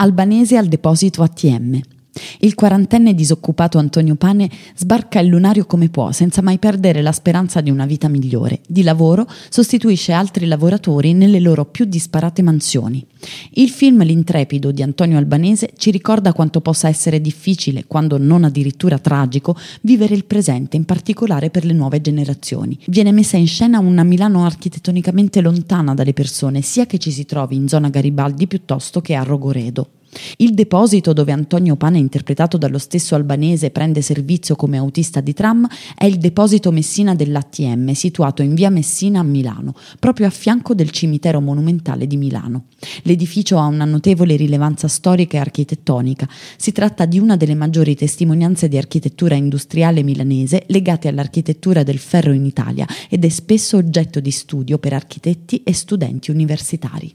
Albanese al deposito ATM. Il quarantenne disoccupato Antonio Pane sbarca il lunario come può, senza mai perdere la speranza di una vita migliore. Di lavoro sostituisce altri lavoratori nelle loro più disparate mansioni. Il film L'intrepido di Antonio Albanese ci ricorda quanto possa essere difficile, quando non addirittura tragico, vivere il presente, in particolare per le nuove generazioni. Viene messa in scena una Milano architettonicamente lontana dalle persone, sia che ci si trovi in zona Garibaldi piuttosto che a Rogoredo. Il deposito dove Antonio Pane, interpretato dallo stesso albanese, prende servizio come autista di tram è il deposito Messina dell'ATM, situato in via Messina a Milano, proprio a fianco del cimitero monumentale di Milano. L'edificio ha una notevole rilevanza storica e architettonica. Si tratta di una delle maggiori testimonianze di architettura industriale milanese legate all'architettura del ferro in Italia ed è spesso oggetto di studio per architetti e studenti universitari.